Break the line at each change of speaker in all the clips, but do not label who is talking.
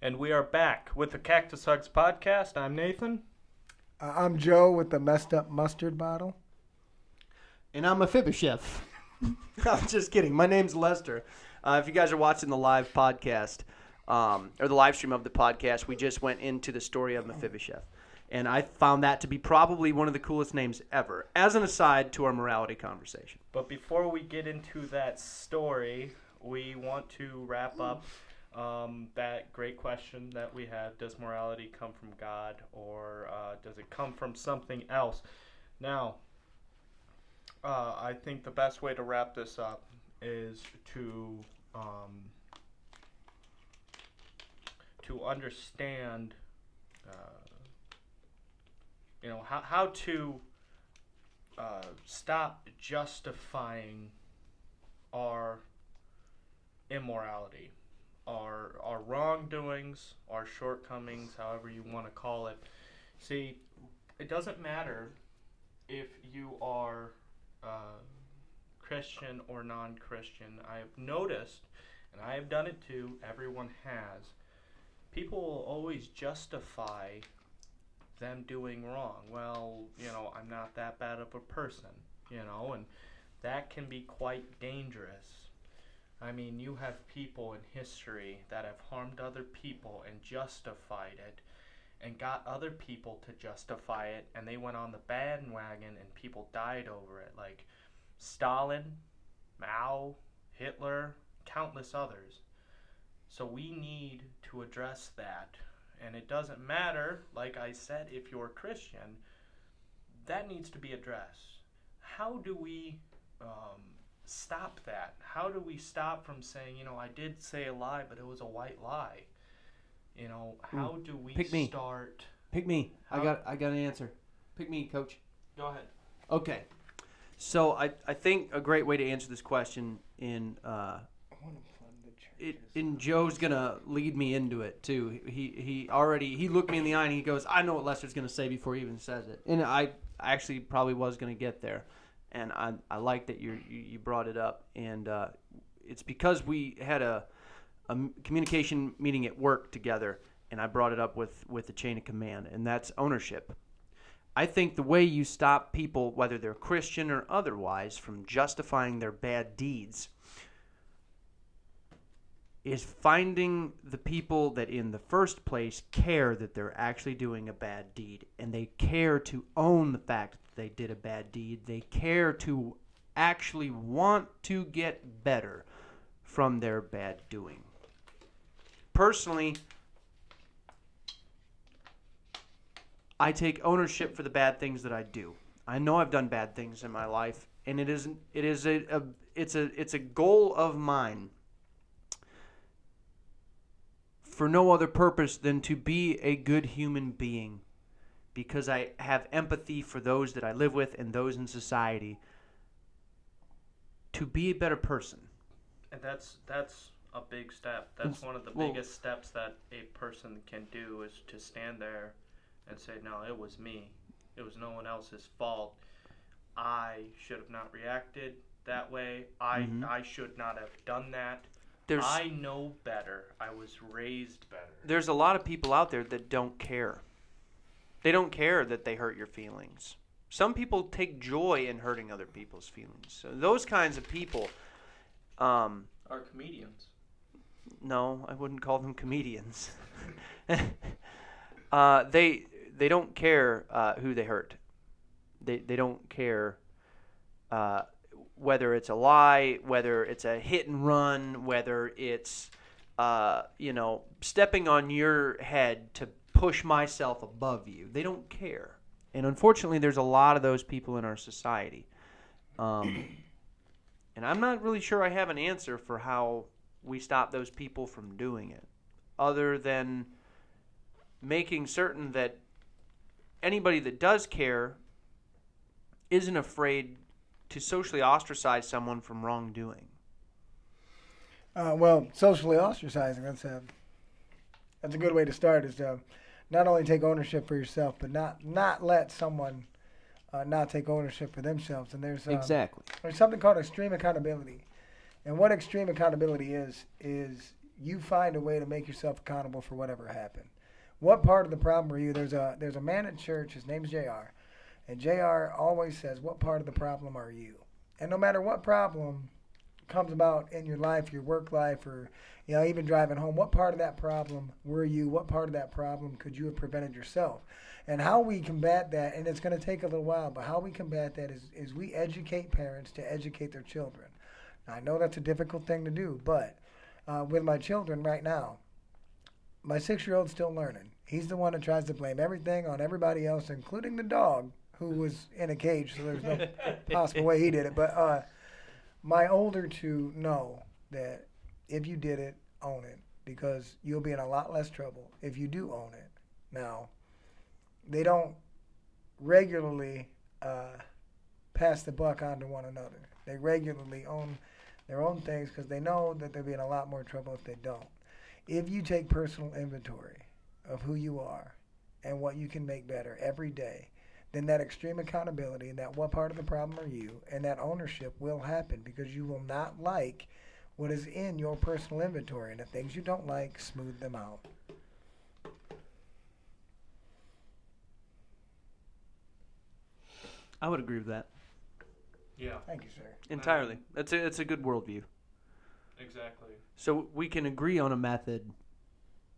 And we are back with the Cactus Hugs podcast. I'm Nathan.
Uh, I'm Joe with the messed up mustard bottle.
And I'm Mephibosheth. I'm just kidding. My name's Lester. Uh, if you guys are watching the live podcast, um, or the live stream of the podcast, we just went into the story of Mephibosheth. And I found that to be probably one of the coolest names ever, as an aside to our morality conversation.
But before we get into that story, we want to wrap up um, that great question that we have Does morality come from God or uh, does it come from something else? Now, uh, I think the best way to wrap this up is to um, to understand, uh, you know, how how to uh, stop justifying our immorality, our our wrongdoings, our shortcomings, however you want to call it. See, it doesn't matter if you are uh, Christian or non-Christian. I have noticed, and I have done it too. Everyone has. People will always justify them doing wrong. Well, you know, I'm not that bad of a person, you know, and that can be quite dangerous. I mean, you have people in history that have harmed other people and justified it and got other people to justify it and they went on the bandwagon and people died over it like Stalin, Mao, Hitler, countless others. So we need to address that. And it doesn't matter, like I said, if you're Christian, that needs to be addressed. How do we um, stop that? How do we stop from saying, you know, I did say a lie, but it was a white lie? You know, how do we
Pick me.
start?
Pick me. I
How-
got I got an answer. Pick me, coach.
Go ahead.
Okay. So I, I think a great way to answer this question in uh,
I want the
it, and Joe's gonna lead me into it too. He he already he looked me in the eye and he goes, "I know what Lester's gonna say before he even says it." And I actually probably was gonna get there, and I I like that you you brought it up, and uh, it's because we had a, a communication meeting at work together, and I brought it up with with the chain of command, and that's ownership. I think the way you stop people, whether they're Christian or otherwise, from justifying their bad deeds is finding the people that in the first place care that they're actually doing a bad deed and they care to own the fact that they did a bad deed. They care to actually want to get better from their bad doing. Personally i take ownership for the bad things that i do. I know i've done bad things in my life and it isn't it is a, a it's a it's a goal of mine for no other purpose than to be a good human being because I have empathy for those that I live with and those in society to be a better person.
And that's that's a big step. That's one of the
well-
biggest steps that a person can do is to stand there and say, "No, it was me. It was no one else's fault. I should have not reacted that way. I
Mhm.
I should not have done that.
There's
I know better. I was raised better."
there's a lot of people out there that don't care. They don't care that they hurt your feelings. Some people take joy in hurting other people's feelings. So those kinds of people um,
Are comedians.
No, I wouldn't call them comedians. uh, they they don't care uh, who they hurt. They they don't care uh, whether it's a lie, whether it's a hit and run, whether it's uh, you know stepping on your head to push myself above you. They don't care, and unfortunately, there's a lot of those people in our society. Um, and I'm not really sure I have an answer for how we stop those people from doing it, other than making certain that anybody that does care isn't afraid to socially ostracize someone from wrongdoing.
Uh, well, socially ostracizing. That's a that's a good way to start. Is to not only take ownership for yourself, but not not let someone uh, not take ownership for themselves. And there's um,
exactly.
there's something called extreme accountability, and what extreme accountability is is you find a way to make yourself accountable for whatever happened. What part of the problem were you? There's a there's a man at church. His name's Jr. And Jr. always says, "What part of the problem are you?" And no matter what problem comes about in your life, your work life, or you know even driving home, what part of that problem were you? What part of that problem could you have prevented yourself? And how we combat that, and it's going to take a little while, but how we combat that is, is we educate parents to educate their children. Now, I know that's a difficult thing to do, but uh, with my children right now, my six year old's still learning. He's the one that tries to blame everything on everybody else, including the dog, who was in a cage, so there's no possible way he did it. But uh, my older two know that if you did it, own it, because you'll be in a lot less trouble if you do own it. Now, they don't regularly uh, pass the buck on to one another. They regularly own their own things because they know that they'll be in a lot more trouble if they don't. If you take personal inventory of who you are and what you can make better every day, then that extreme accountability and that what part of the problem are you and that ownership will happen because you will not like what is in your personal inventory and the things you don't like, smooth them out.
I would agree with that
Yeah,
Thank you, sir.
entirely. That's a it's a good worldview.
exactly.
So we can agree on a method,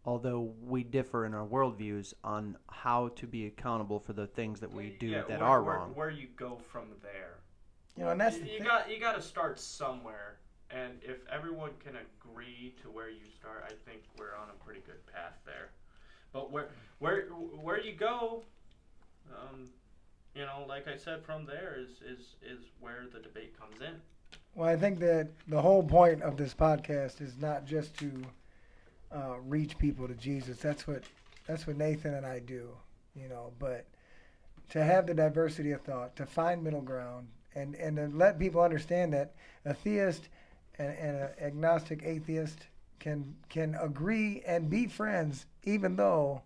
although we differ in our worldviews on how to be accountable for the things that we do
Yeah,
that
where,
are
where,
wrong.
Where you go from there.
You know, and that's
you,
the
you
thing.
got you got to start somewhere, and if everyone can agree to where you start, I think we're on a pretty good path there. But where where where you go, um, you know, like I said, from there is is is where the debate comes in.
Well, I think that the whole point of this podcast is not just to uh, reach people to Jesus. That's what that's what Nathan and I do, you know. But to have the diversity of thought, to find middle ground, and and to let people understand that a theist and, and an agnostic atheist can can agree and be friends, even though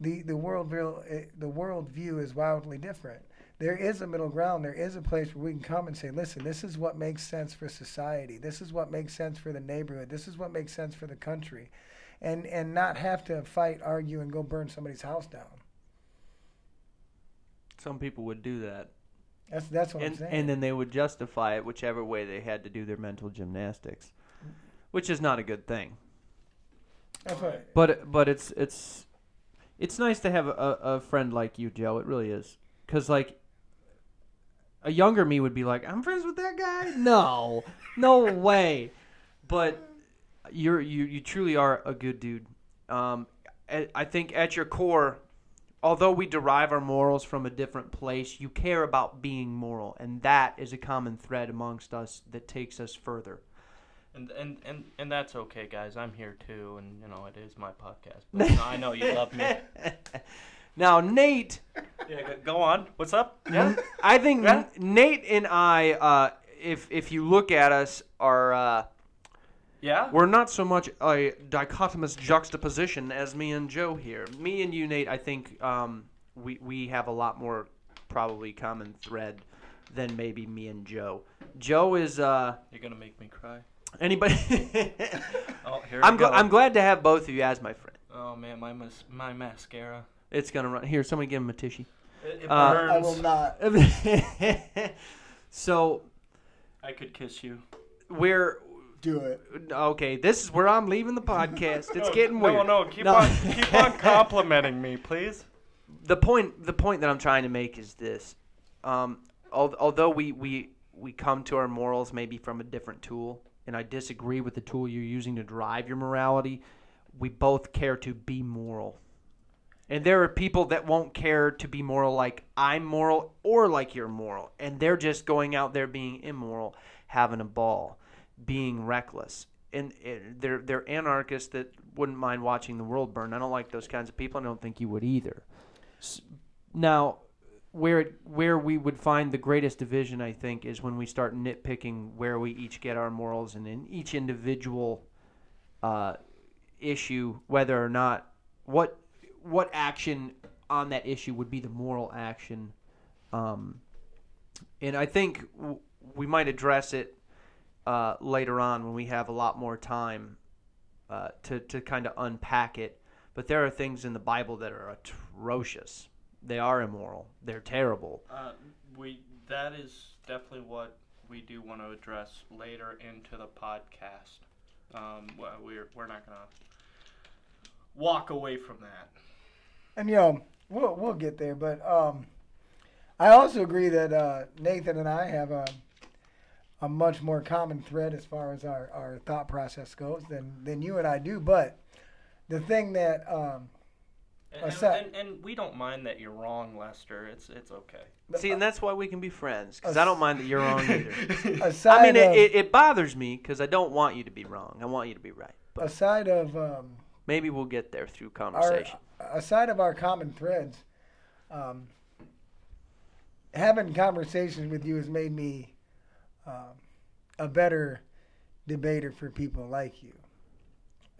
the the world the world view is wildly different there is a middle ground. There is a place where we can come and say, listen, this is what makes sense for society. This is what makes sense for the neighborhood. This is what makes sense for the country. And, and not have to fight, argue, and go burn somebody's house down.
Some people would do that,
That's, that's what I'm
and
saying.
and then they would justify it whichever way they had to do their mental gymnastics, which is not a good thing.
that's what,
But but it's it's it's nice to have a, a friend like you, Joe. It really is, because like a younger me would be like, I'm friends with that guy. No, no way. But you're you you truly are a good dude. Um, I think at your core, although we derive our morals from a different place, you care about being moral, and that is a common thread amongst us that takes us further.
And, and and and that's okay, guys. I'm here too, and you know it is my podcast. But I know you love me.
now, Nate.
Yeah, go- go on. What's up? Yeah.
I think
Yeah.
Nate and I, uh, if if you look at us, are uh,
Yeah.
we're not so much a dichotomous juxtaposition as me and Joe here. Me and you, Nate, I think um, we we have a lot more probably common thread than maybe me and Joe. Joe is uh,
You're gonna make me cry.
anybody.
Oh, here
I'm
go.
gl- I'm glad to have both of you as my friend.
Oh man, my mas- my mascara.
It's gonna run here. Somebody give him a tissue.
It, it
Uh,
burns.
I will not.
so
I could kiss you.
we're
Do it.
okay. This is where I'm leaving the podcast. It's
No,
getting
no,
weird.
No, keep
No.
on keep on complimenting me, please.
the point the point that I'm trying to make is this: um, al- although we, we we come to our morals maybe from a different tool, and I disagree with the tool you're using to drive your morality, we both care to be moral. And there are people that won't care to be moral like I'm moral or like you're moral, and they're just going out there being immoral, having a ball, being reckless. And and they're they're anarchists that wouldn't mind watching the world burn. I don't like those kinds of people. I don't think you would either. Now, where it, where we would find the greatest division, I think, is when we start nitpicking where we each get our morals, and in each individual uh, issue, whether or not what what action on that issue would be the moral action. Um, and I think w- we might address it uh, later on when we have a lot more time uh, to to kind of unpack it. But there are things in the Bible that are atrocious. They are immoral. They're terrible.
Uh, we that is definitely what we do want to address later into the podcast. Um, we're we're not gonna walk away from that.
And you know, we'll we'll get there. But um, I also agree that uh, Nathan and I have a a much more common thread as far as our, our thought process goes than than you and I do. But the thing that um,
And,
Aside-
and, and we don't mind that you're wrong, Lester. It's it's okay.
See, and that's why we can be friends because I don't mind that you're wrong either. I mean, it,
of,
it, it bothers me because I don't want you to be wrong. I want you to be right. But
aside of um,
maybe we'll get there through
our
conversation.
aside of our common threads, um, having conversations with you has made me um, a better debater for people like you.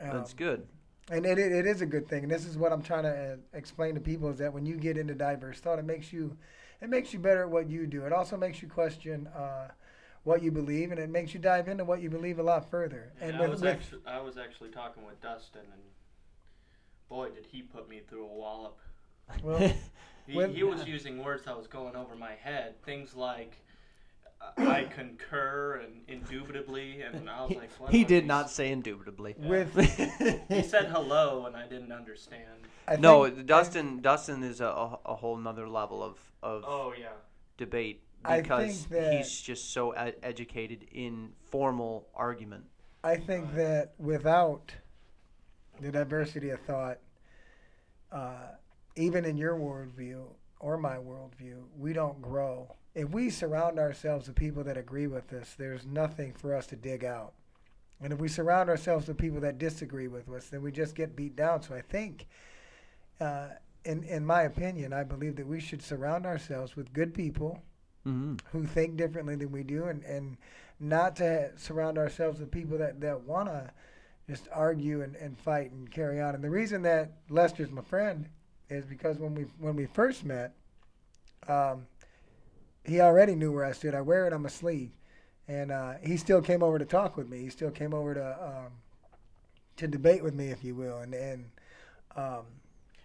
Um,
That's good.
and it, it, it is a good thing. And this is what I'm trying to uh, explain to people is that when you get into diverse thought, it makes you it makes you better at what you do. It also makes you question uh, what you believe, and it makes you dive into what you believe a lot further. And
I
with,
was
with-
actually I was actually talking with Dustin, and boy, did he put me through a wallop.
well,
He,
When-
he was using words that was going over my head. Things like I concur and indubitably, and I was
He,
like, what
he did
these-
not say indubitably.
with
He said hello, and I didn't understand.
I
no,
think-
Dustin. Dustin is a, a, a whole nother level of of
Oh yeah.
debate
I
because
think that-
he's just so e- educated in formal argument.
I think that without the diversity of thought, uh, even in your worldview or my worldview, we don't grow. If we surround ourselves with people that agree with us, there's nothing for us to dig out. And if we surround ourselves with people that disagree with us, then we just get beat down. So I think, uh, in in my opinion, I believe that we should surround ourselves with good people
Mm-hmm.
who think differently than we do and, and not to surround ourselves with people that, that want to just argue and, and fight and carry on. And the reason that Lester's my friend is because when we when we first met, um, he already knew where I stood. I wear it on my sleeve, and uh, he still came over to talk with me. He still came over to um, to debate with me, if you will. And and um,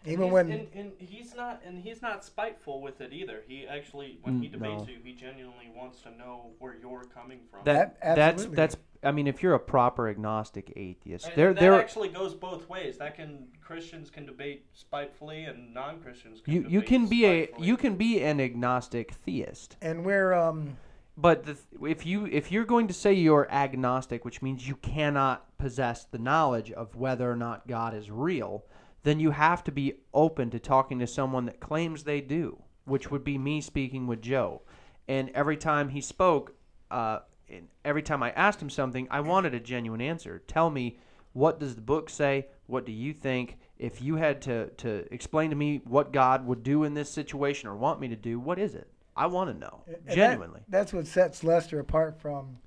even when
and, and he's not and he's not spiteful with it either. He actually, when he
Mm,
debates
no.
you, he genuinely wants to know where you're coming from.
That
Ab-
that's that's. I mean, if you're a proper agnostic atheist,
And
there
that
there
actually goes both ways. That can Christians can debate spitefully, and non-Christians can
you you can be a you can be an agnostic theist.
and we're um,
But the, if you if you're going to say you're agnostic, which means you cannot possess the knowledge of whether or not God is real, then you have to be open to talking to someone that claims they do, which would be me speaking with Joe. And every time he spoke, uh, and every time I asked him something, I wanted a genuine answer. Tell me what does the book say? What do you think? If you had to to explain to me what God would do in this situation or want me to do, what is it? I want to know
And that-
genuinely.
that's what sets Lester apart from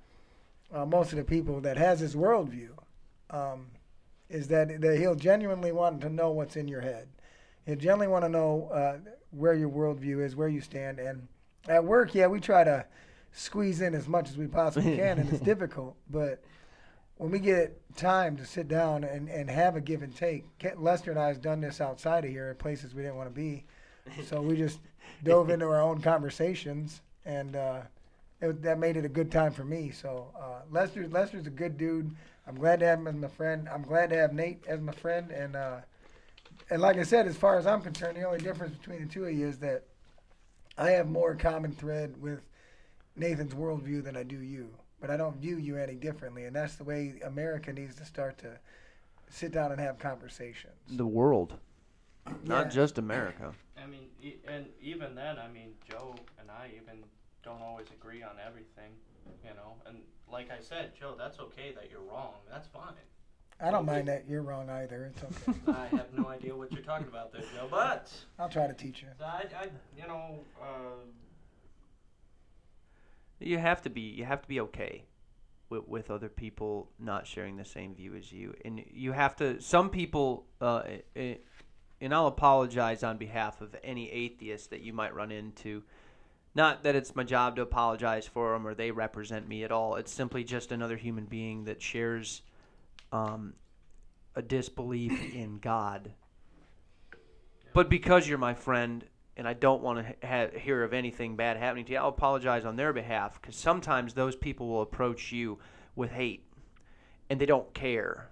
uh, most of the people that has his worldview. Um, is that, that he'll genuinely want to know what's in your head. He'll genuinely want to know uh, where your worldview is, where you stand. And at work, yeah, we try to squeeze in as much as we possibly can, and it's difficult. But when we get time to sit down and, and have a give and take, Lester and I has done this outside of here at places we didn't want to be. So we just dove into our own conversations, and uh, it, that made it a good time for me. So uh, Lester, Lester's a good dude. I'm glad to have him as my friend. I'm glad to have Nate as my friend, and uh, and like I said, as far as I'm concerned, the only difference between the two of you is that I have more common thread with Nathan's worldview than I do you. But I don't view you any differently, and that's the way America needs to start to sit down and have conversations.
the world, not
Yeah.
just America.
I mean, e- and even then, I mean, Joe and I even don't always agree on everything, you know. And like I said, Joe, that's okay that you're wrong. That's fine.
I don't mind that you're wrong either. It's okay.
I have no idea what you're talking about there, Joe. But
I'll try to teach you.
I, I you know, uh,
You have to be you have to be okay with with other people not sharing the same view as you, and you have to. Some people, uh, eh, and I'll apologize on behalf of any atheist that you might run into. Not that it's my job to apologize for them or they represent me at all. It's simply just another human being that shares um, a disbelief in God. But because you're my friend and I don't want to ha- hear of anything bad happening to you, I'll apologize on their behalf because sometimes those people will approach you with hate and they don't care.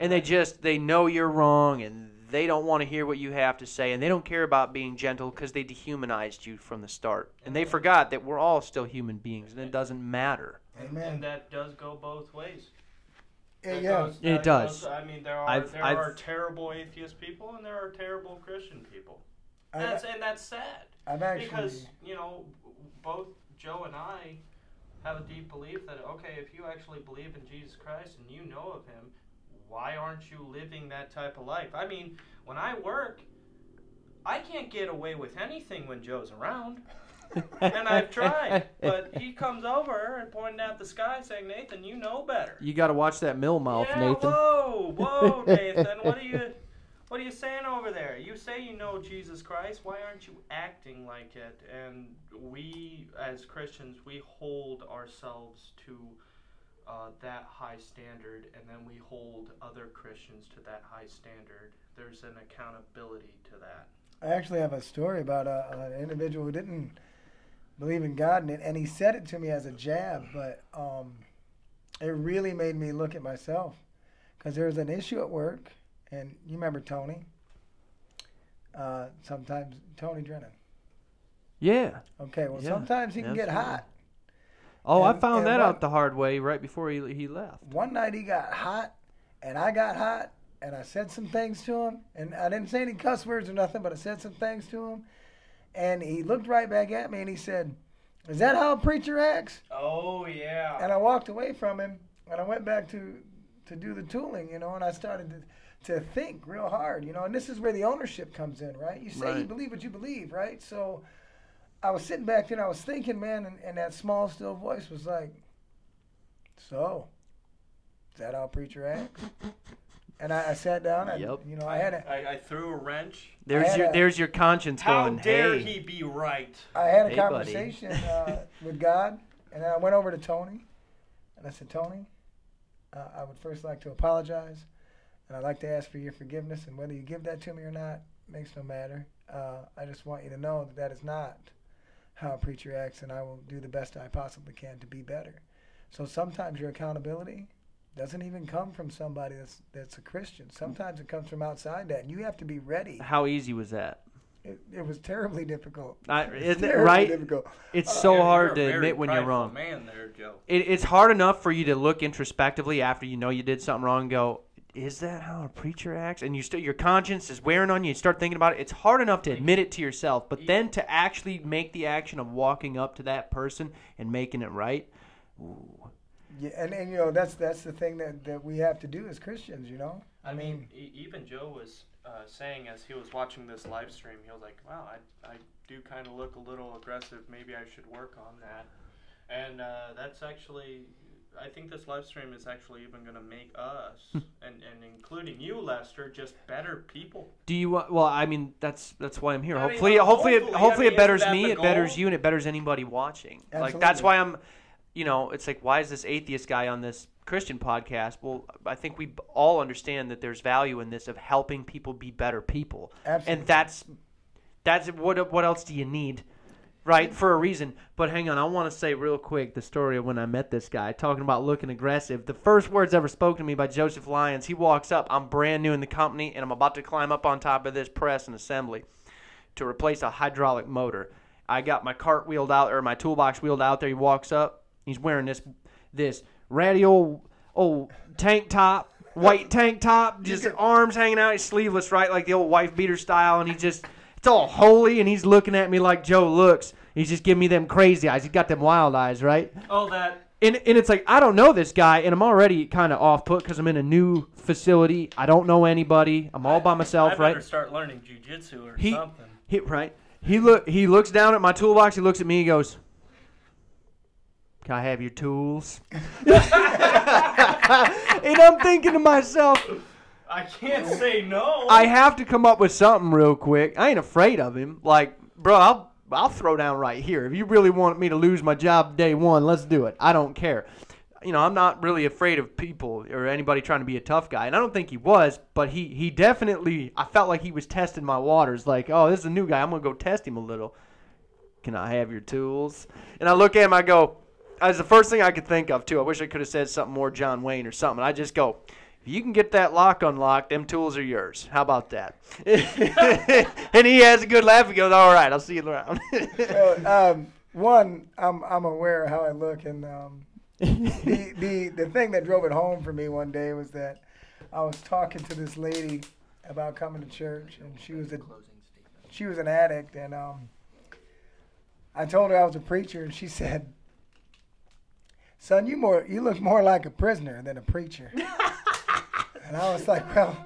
And they just they know you're wrong and they don't want to hear what you have to say and they don't care about being gentle because they dehumanized you from the start. And they forgot that we're all still human beings and it doesn't matter.
Amen.
And that does go both ways.
Yeah,
That
yeah.
goes-
It does.
goes- I mean, there are
I've-
there
I've-
are terrible atheist people and there are terrible Christian people.
I,
That's and that's sad
I've actually.
because you know both Joe and I have a deep belief that okay, if you actually believe in Jesus Christ and you know of Him, why aren't you living that type of life? I mean, when I work, I can't get away with anything when Joe's around. and I've tried, but he comes over and pointing at the sky, saying, "Nathan, you know better."
You got to watch that mill mouth,
yeah,
Nathan.
Whoa, whoa, Nathan. what are you what are you saying over there? You say you know Jesus Christ. Why aren't you acting like it? And we as Christians, we hold ourselves to uh, that high standard, and then we hold other Christians to that high standard. There's an accountability to that.
I actually have a story about a, an individual who didn't believe in God, and, it, and he said it to me as a jab, but um, it really made me look at myself because there was an issue at work, and you remember Tony. Uh, sometimes Tony Drennan.
Yeah.
Okay, well,
Yeah,
sometimes he can get hot.
Oh, I found that
what-
out the hard way right before he he left.
One night he got hot, and I got hot, and I said some things to him, and I didn't say any cuss words or nothing, but I said some things to him, and he looked right back at me and he said, "Is that how a preacher acts?"
Oh yeah.
And I walked away from him, and I went back to to do the tooling, you know, and I started to to think real hard, you know, and this is where the ownership comes in, right? You say you believe what you believe, right? So I was sitting back there and I was thinking, man, and, and that small, still voice was like, So, is that how preacher acts? And I, I sat down and,
Yep.
you know, I had a,
I, I threw a wrench.
There's your
a-
there's your conscience
How
going.
dare
hey,
he be right?
I had a
Hey,
conversation uh, with God, and then I went over to Tony, and I said, Tony, uh, I would first like to apologize, and I'd like to ask for your forgiveness, and whether you give that to me or not makes no matter. Uh, I just want you to know that that is not how a preacher acts, and I will do the best I possibly can to be better. So sometimes your accountability doesn't even come from somebody that's that's a Christian. Sometimes it comes from outside that, and you have to be ready.
How easy was that?
It, it was terribly difficult.
I, isn't it right?
Difficult.
It's
Uh,
so
Yeah,
hard to admit when you're wrong.
Man, there, Joe.
It, it's hard enough for you to look introspectively after you know you did something wrong and go, "Is that how a preacher acts?" And you still your conscience is wearing on you. You start thinking about it. It's hard enough to admit it to yourself, but then to actually make the action of walking up to that person and making it right. Ooh.
Yeah, and, and you know that's that's the thing that, that we have to do as Christians, you know.
I mean, e- even Joe was uh, saying as he was watching this live stream, he was like, "Wow, I, I do kind of look a little aggressive. Maybe I should work on that." And uh, that's actually, I think this live stream is actually even going to make us, and, and including you, Lester, just better people.
Do you want? Well, I mean, that's that's why I'm here.
I mean,
hopefully,
uh,
hopefully, it,
hopefully, I mean,
it betters me. It betters you, and it betters anybody watching. Like that's why I'm. You know, it's like why is this atheist guy on this Christian podcast? Well, I think we all understand that there's value in this of helping people be better people,
Absolutely.
and that's that's what what else do you need? Right, for a reason. But hang on, I want to say real quick the story of when I met this guy, talking about looking aggressive. The first words ever spoken to me by Joseph Lyons. He walks up. I'm brand new in the company, and I'm about to climb up on top of this press and assembly to replace a hydraulic motor. I got my cart wheeled out, or my toolbox wheeled out there. He walks up. He's wearing this this ratty old old tank top, white tank top, just arms hanging out. He's sleeveless, right, like the old wife beater style, and he just it's all holy, and he's looking at me like Joe looks. He's just giving me them crazy eyes. He's got them wild eyes, right?
All that
And, and it's like I don't know this guy, and I'm already kind of off put because I'm in a new facility. I don't know anybody. I'm all by myself, right?
I better
right?
start learning jujitsu or
He-
something.
He right. He look. He looks down at my toolbox. He looks at me. He goes, "Can I have your tools?" and I'm thinking to myself,
I can't say no.
I have to come up with something real quick. I ain't afraid of him. Like, bro, I'll I'll throw down right here. If you really want me to lose my job day one, let's do it. I don't care. you know, I'm not really afraid of people or anybody trying to be a tough guy, and I don't think he was, but he he definitely I felt like he was testing my waters. Like, oh, this is a new guy. I'm gonna go test him a little. Can I have your tools? And I look at him. I go. That's the first thing I could think of too. I wish I could have said something more John Wayne or something. I just go. If you can get that lock unlocked, them tools are yours. How about that? and he has a good laugh. He goes, "All right, I'll see you around."
Well, um, one, I'm I'm aware of how I look, and um, the the the thing that drove it home for me one day was that I was talking to this lady about coming to church, and she was a she was an addict, and um, I told her I was a preacher, and she said, "Son, you more you look more like a prisoner than a preacher." and I was like, "Well,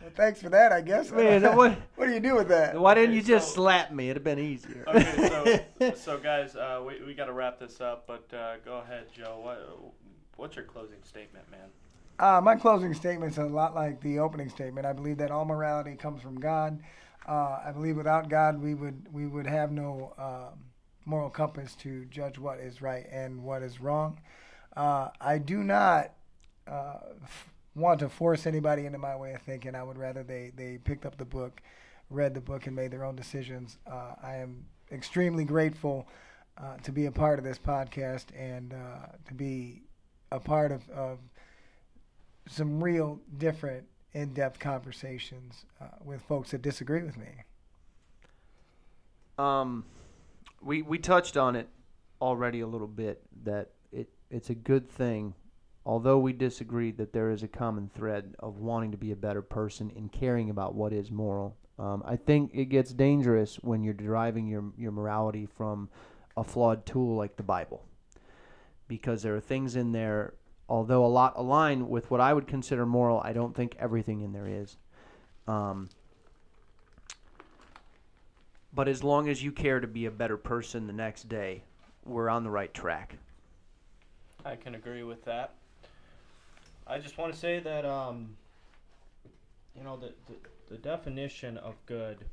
well thanks for that, I guess."
Man, what-
what do you do with that?
Why didn't you just
so-
slap me? It'd have been easier.
Okay, so so guys, uh, we we got to wrap this up, but uh, go ahead, Joe. What what's your closing statement, man?
Uh, my closing statement's a lot like the opening statement. I believe that all morality comes from God. Uh, I believe without God, we would we would have no um, moral compass to judge what is right and what is wrong. Uh, I do not uh, f- want to force anybody into my way of thinking. I would rather they they picked up the book, read the book, and made their own decisions. Uh, I am extremely grateful uh, to be a part of this podcast and uh, to be a part of, of some real different in-depth conversations uh, with folks that disagree with me.
Um, we we touched on it already a little bit that it it's a good thing, although we disagree that there is a common thread of wanting to be a better person and caring about what is moral. Um, I think it gets dangerous when you're deriving your your morality from a flawed tool like the Bible, because there are things in there. Although a lot align with what I would consider moral, I don't think everything in there is. Um, but as long as you care to be a better person the next day, we're on the right track.
I can agree with that. I just want to say that um, you know the, the the definition of good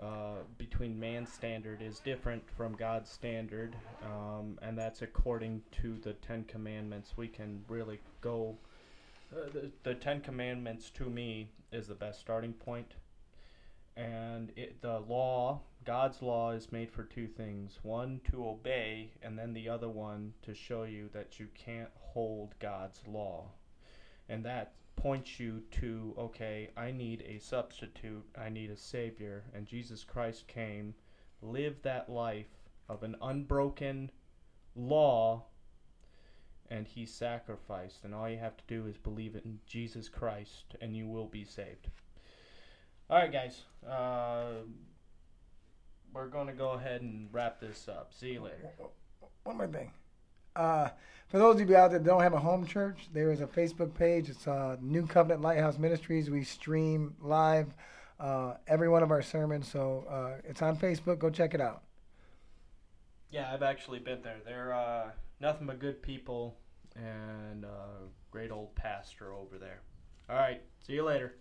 uh, between man's standard is different from God's standard, um, and that's according to the Ten Commandments. We can really go. Uh, the, the Ten Commandments to me is the best starting point, and it, the law, God's law, is made for two things: one to obey, and then the other one to show you that you can't hold God's law, and that points you to okay, I need a substitute, I need a savior, and Jesus Christ came, lived that life of an unbroken law, and he sacrificed, and all you have to do is believe in Jesus Christ, and you will be saved. All right, guys. Uh, we're going to go ahead and wrap this up. See you later.
One more thing. Uh, for those of you out there that don't have a home church, there is a Facebook page. It's uh, New Covenant Lighthouse Ministries. We stream live uh, every one of our sermons, so uh, it's on Facebook. Go check it out.
Yeah, I've actually been there. They're uh, nothing but good people and uh, great old pastor over there. All right. See you later.